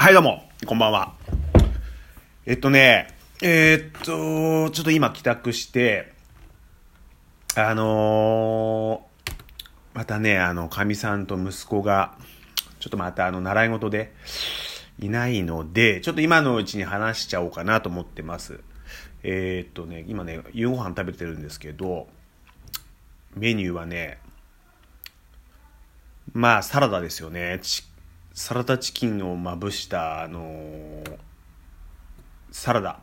はい、どうも、こんばんは。えっとね、えー、っと、ちょっと今帰宅して、あのー、またね、あの、かみさんと息子が、ちょっとまたあの、習い事でいないので、ちょっと今のうちに話しちゃおうかなと思ってます。えー、っとね、今ね、夕ご飯食べてるんですけど、メニューはね、まあ、サラダですよね。チサラダチキンをまぶした、あのーサラダ。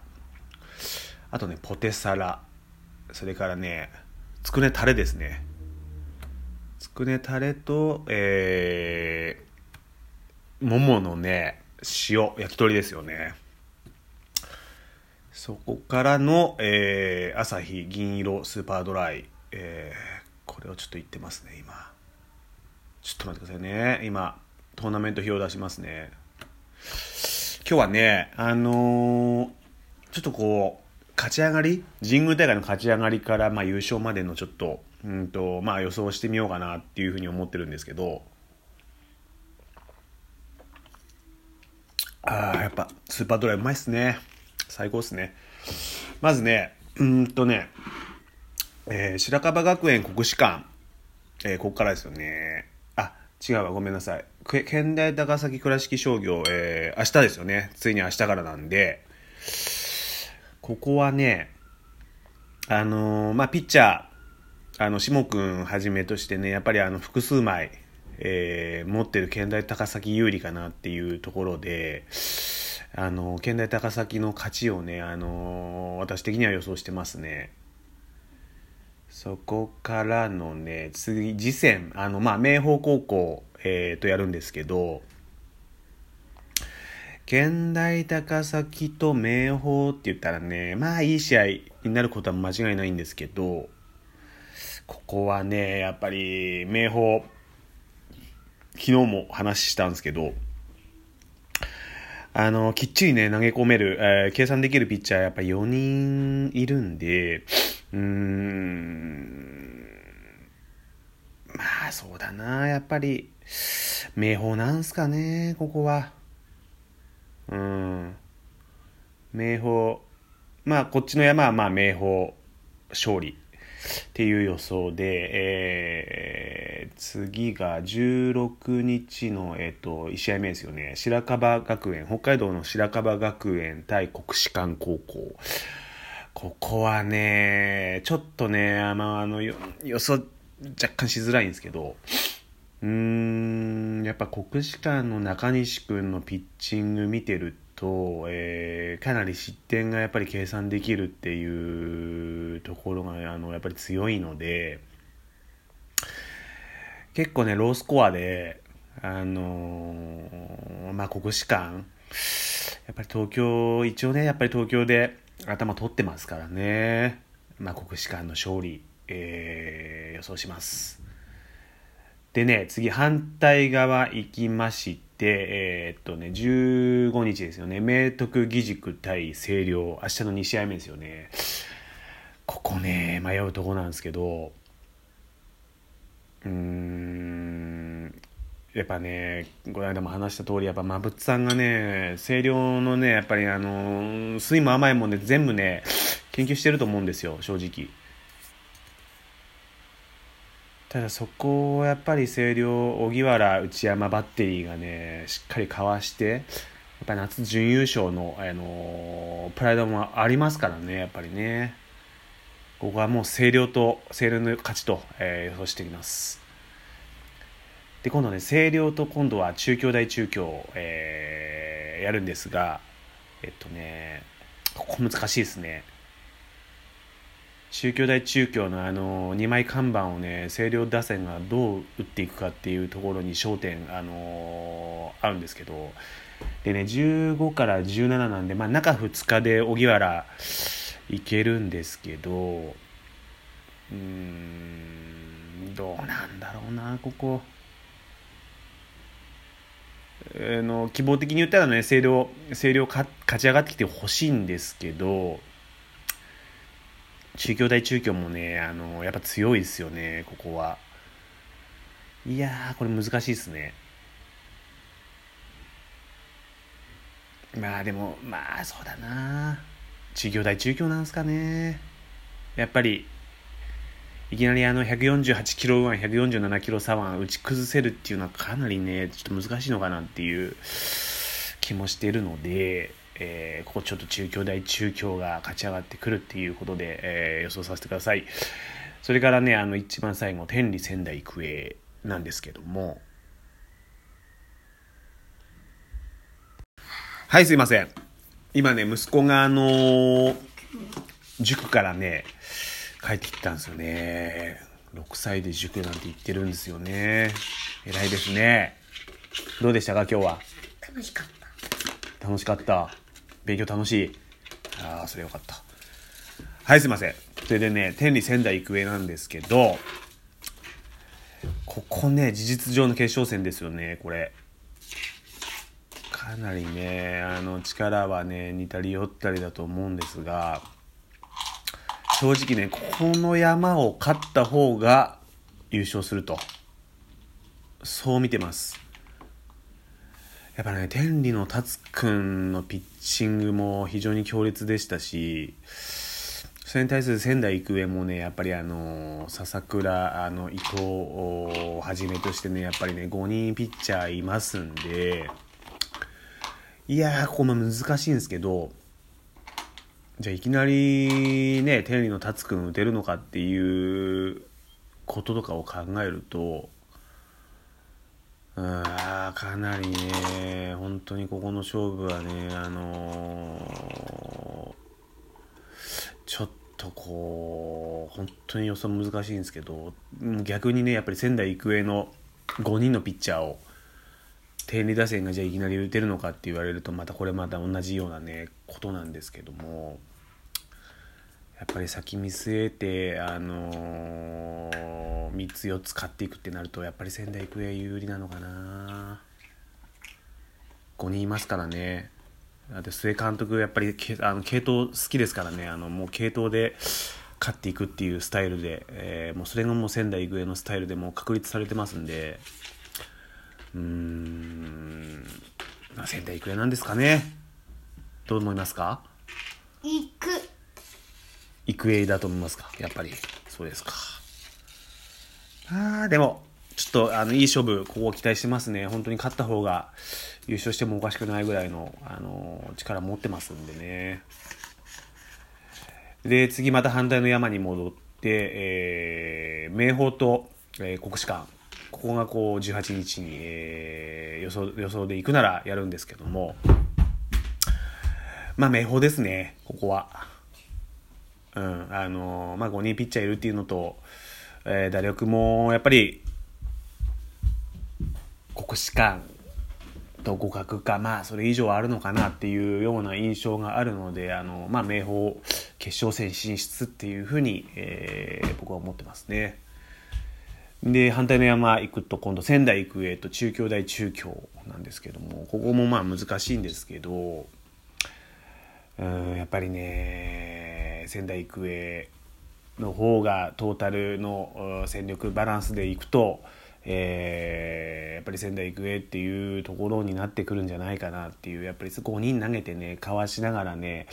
あとね、ポテサラ。それからね、つくねタレですね。つくねタレと、えー、もものね、塩、焼き鳥ですよね。そこからの、えー、朝日銀色スーパードライ。えー、これをちょっと言ってますね、今。ちょっと待ってくださいね。今、トーナメント表を出しますね。今日はね、あのーちょっとこう、勝ち上がり神宮大会の勝ち上がりから、まあ、優勝までのちょっと、うんと、まあ、予想してみようかなっていうふうに思ってるんですけど、ああ、やっぱ、スーパードライうまいっすね。最高っすね。まずね、うんとね、えー白樺学園国士舘、えーここからですよね。違うわ、ごめんなさい。県大高崎倉敷商業、えー明日ですよね。ついに明日からなんで、ここはね、あのーまあ、ピッチャー、あの、下君はじめとしてね、やっぱりあの、複数枚、えー持ってる県大高崎有利かなっていうところで、あの、県大高崎の勝ちをね、あのー私的には予想してますね。そこからのね、次、次戦、あの、まあ、明豊高校、えーとやるんですけど、県大高崎と明豊って言ったらね、まあいい試合になることは間違いないんですけど、ここはね、やっぱり明豊、昨日も話したんですけど、あの、きっちりね、投げ込める、えー計算できるピッチャーやっぱ4人いるんで、うーん、まあそうだな、やっぱり、明豊なんすかね、ここは。うん。明豊。まあ、こっちの山はまあ、明豊勝利っていう予想で、えー、次が16日の、えっ、と、1試合目ですよね。白樺学園、北海道の白樺学園対国士舘高校。ここはね、ちょっとね、あの、あの、よ予想若干しづらいんですけど、うーんやっぱ国士舘の中西君のピッチング見てると、えーかなり失点がやっぱり計算できるっていうところがあのやっぱり強いので結構ねロースコアであのーまあ国士舘やっぱり東京一応ねやっぱり東京で頭取ってますからねまあ国士舘の勝利、えー予想します。でね、次反対側行きまして、えーっとね、15日ですよね。明徳義塾対星稜。明日の2試合目ですよね。ここね、迷うとこなんですけど、うーん、やっぱね、この間も話した通り、やっぱまぶっさんがね、星稜のね、やっぱりあの、酸いも甘いもんで全部ね、研究してると思うんですよ、正直。ただそこをやっぱり星稜荻原内山バッテリーがねしっかりかわしてやっぱり夏準優勝の、あのプライドもありますからねやっぱりねここはもう星稜と星稜の勝ちと、えー予想していますで今度ね星稜と今度は中京大中京、えーやるんですがえっとねここ難しいですね中京大中京のあの2枚看板をね星稜打線がどう打っていくかっていうところに焦点、あのあるんですけどでね15から17なんで、まあ、中2日で荻原いけるんですけどうーんどうなんだろうなここ。あの希望的に言ったらね星稜星稜勝ち上がってきてほしいんですけど中京大中京もねあのやっぱ強いですよねここは。いやーこれ難しいですね。まあでもまあそうだな。中京大中京なんですかね。やっぱりいきなりあの148キロ右腕147キロ左腕打ち崩せるっていうのはかなりねちょっと難しいのかなっていう気もしているので、えー、ここちょっと中京大中京が勝ち上がってくるっていうことで、えー、予想させてください。それからねあの一番最後天理仙台育英なんですけども。はいすいません。今ね息子があのー、塾からね帰ってきたんですよね。6歳で塾なんて言ってるんですよね。偉いですね。どうでしたか今日は？楽しかった。楽しかった。勉強楽しい。ああそれよかった。はいすいません。それでね天理仙台育英なんですけどここね事実上の決勝戦ですよねこれ。かなりねあの力はね似たり寄ったりだと思うんですが正直ね、ここの山を勝った方が優勝すると。そう見てます。やっぱね、天理の達くんのピッチングも非常に強烈でしたし、それに対する仙台育英もね、やっぱりあの、笹倉、あの、伊藤をはじめとしてね、やっぱりね、5人ピッチャーいますんで、いやー、ここも難しいんですけど、じゃあいきなりね天理の達くん打てるのかっていうこととかを考えるとうんかなりね本当にここの勝負はねあのー、ちょっとこう本当に予想難しいんですけど逆にねやっぱり仙台育英の5人のピッチャーを天理打線がじゃあいきなり打てるのかって言われるとまたこれまた同じようなねことなんですけども。やっぱり先見据えてあのー、3つ4つ買っていくってなるとやっぱり仙台育英有利なのかな。5人いますからね。だって須江監督やっぱりあの系統好きですからね。あのもう系統で勝っていくっていうスタイルで、えー、もうそれがもう仙台育英のスタイルでも確立されてますんで。うーん、まあ、仙台育英なんですかね。どう思いますか？行く。育英だと思いますか？やっぱり。そうですか。あーでもちょっとあのいい勝負ここを期待してますね。本当に勝った方が優勝してもおかしくないぐらいの、あの力持ってますんでね。で次また反対の山に戻って、えー、明豊と、えー、国士舘ここがこう18日に、えー、予想予想で行くならやるんですけどもまあ明豊ですねここはうんあのまあ5人ピッチャーいるっていうのと、えー、打力もやっぱり国士舘と互角かまあそれ以上あるのかなっていうような印象があるのであのまあ明豊決勝戦進出っていうふうに、えー、僕は思ってますね。で反対の山行くと今度仙台育英と中京大中京なんですけどもここもまあ難しいんですけどうんやっぱりね仙台育英の方がトータルの戦力バランスでいくと、えー、やっぱり仙台育英っていうところになってくるんじゃないかなっていうやっぱり5人投げてねかわしながらね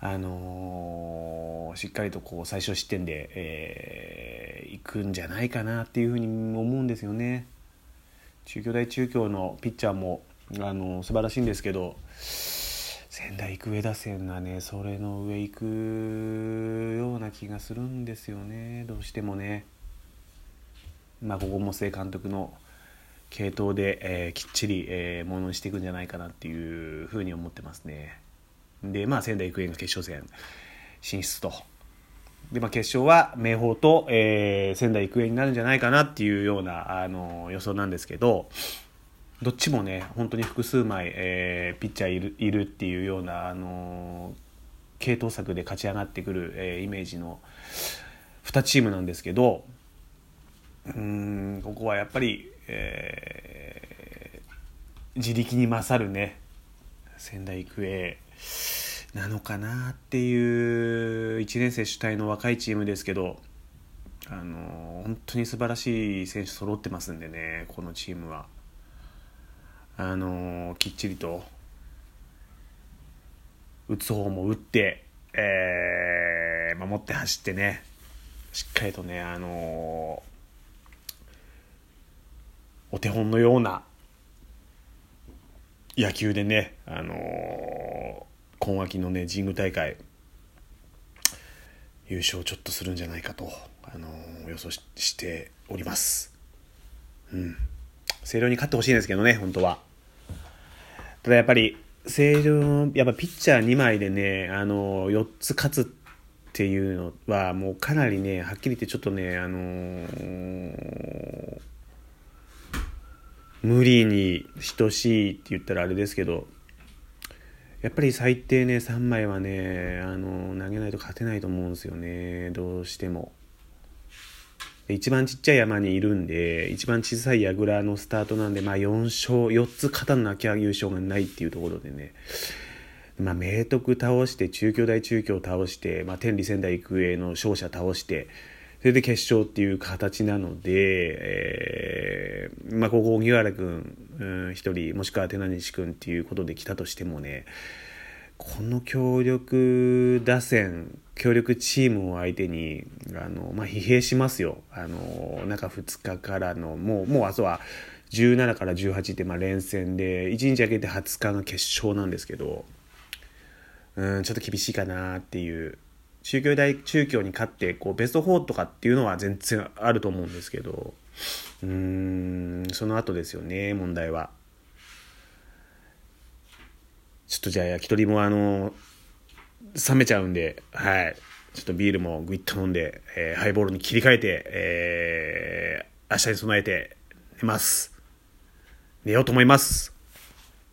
あのー、しっかりとこう最初失点で、えー、いくんじゃないかなっていうふうに思うんですよね。中京大中京のピッチャーも、あのー、素晴らしいんですけど仙台育英打線がねそれの上行くような気がするんですよねどうしてもね。まあ、ここも須江監督の系統で、えー、きっちり、えー、ものにしていくんじゃないかなっていうふうに思ってますね。で、まあ、仙台育英が決勝戦進出と。で、まあ、決勝は明豊と、えー、仙台育英になるんじゃないかなっていうような、あの予想なんですけど、どっちもね、本当に複数枚、えー、ピッチャーいるいるっていうような、あの系統策で勝ち上がってくる、えー、イメージの2チームなんですけど、うんここはやっぱり、えー、自力に勝るね仙台育英なのかなっていう1年生主体の若いチームですけどあの本当に素晴らしい選手揃ってますんでねこのチームは。あのきっちりと打つ方も打って、えー守って走ってねしっかりとね、あのお手本のような野球でね、あの今秋のね神宮大会優勝ちょっとするんじゃないかと、あの予想ししております。うん。星稜に勝ってほしいんですけどね、本当は。ただやっぱり、星稜、やっぱピッチャー2枚でね、あの4つ勝つっていうのは、もうかなりね、はっきり言ってちょっとね、あのー無理に等しいって言ったらあれですけど、やっぱり最低ね3枚はねあの投げないと勝てないと思うんですよね。どうしても。一番ちっちゃい山にいるんで一番小さい櫓のスタートなんでまあ4勝4つ勝たなきゃ優勝がないっていうところでね。まあ明徳倒して中京大中京倒して、まあ、天理仙台育英の勝者倒してそれで決勝っていう形なので、えーまあ、ここ荻原君うん人もしくは寺西君っていうことで来たとしてもねこの強力打線強力チームを相手にあの、まあ、疲弊しますよ。あの中2日からのもうもうあとは17から18ってまあ連戦で1日空けて20日が決勝なんですけどうんちょっと厳しいかなっていう中京大中京に勝ってこうベスト4とかっていうのは全然あると思うんですけど。うーんその後ですよね問題は。ちょっとじゃあ焼き鳥もあの冷めちゃうんではい。ちょっとビールもグイッと飲んで、えーハイボールに切り替えて、えー明日に備えて寝ます。寝ようと思います。